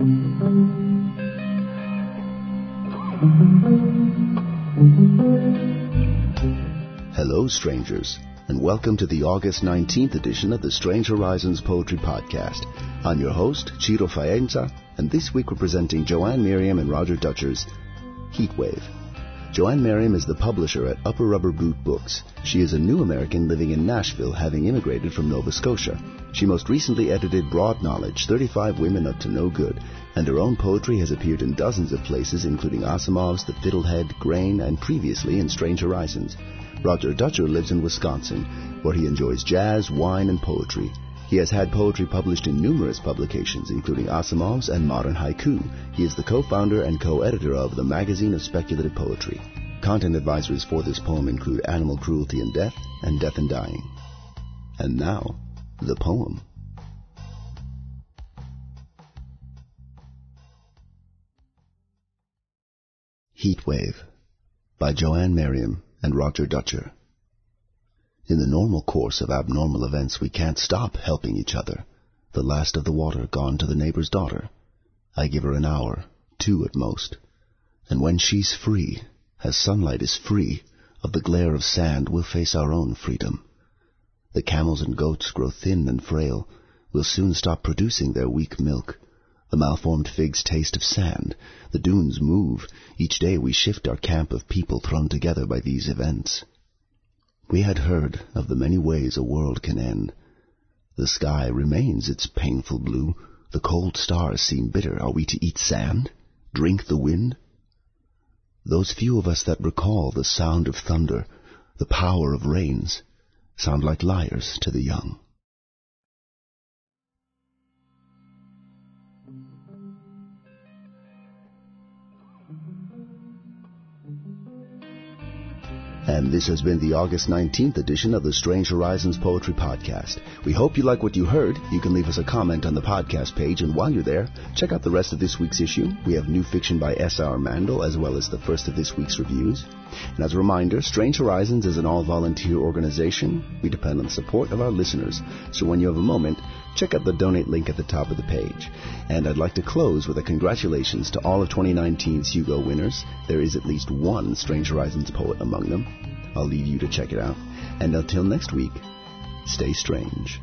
Hello, strangers, and welcome to the August 19th edition of the Strange Horizons Poetry Podcast. I'm your host, Ciro Faienza, and this week we're presenting Joanne Merriam and Roger Dutcher's Heatwave. Joanne Merriam is the publisher at Upper Rubber Boot Books. She is a new American living in Nashville, having immigrated from Nova Scotia. She most recently edited Broad Knowledge, 35 Women Up to No Good, and her own poetry has appeared in dozens of places, including Asimov's The Fiddlehead, Grain, and previously in Strange Horizons. Roger Dutcher lives in Wisconsin, where he enjoys jazz, wine, and poetry. He has had poetry published in numerous publications, including Asimov's and Modern Haiku. He is the co-founder and co-editor of the Magazine of Speculative Poetry. Content advisories for this poem include Animal Cruelty and Death and Death and Dying. And now, the poem. Heat Wave by Joanne Merriam and Roger Dutcher. In the normal course of abnormal events, we can't stop helping each other. The last of the water gone to the neighbor's daughter. I give her an hour, two at most. And when she's free, as sunlight is free, of the glare of sand, we'll face our own freedom. The camels and goats grow thin and frail. We'll soon stop producing their weak milk. The malformed figs taste of sand. The dunes move. Each day we shift our camp of people thrown together by these events. We had heard of the many ways a world can end. The sky remains its painful blue. The cold stars seem bitter. Are we to eat sand? Drink the wind? Those few of us that recall the sound of thunder, the power of rains, sound like liars to the young. And this has been the August 19th edition of the Strange Horizons Poetry Podcast. We hope you like what you heard. You can leave us a comment on the podcast page, and while you're there, check out the rest of this week's issue. We have new fiction by S.R. Mandel, as well as the first of this week's reviews. And as a reminder, Strange Horizons is an all-volunteer organization. We depend on the support of our listeners. So when you have a moment, check out the donate link at the top of the page. And I'd like to close with a congratulations to all of 2019's Hugo winners. There is at least one Strange Horizons poet among them. I'll leave you to check it out. And until next week, stay strange.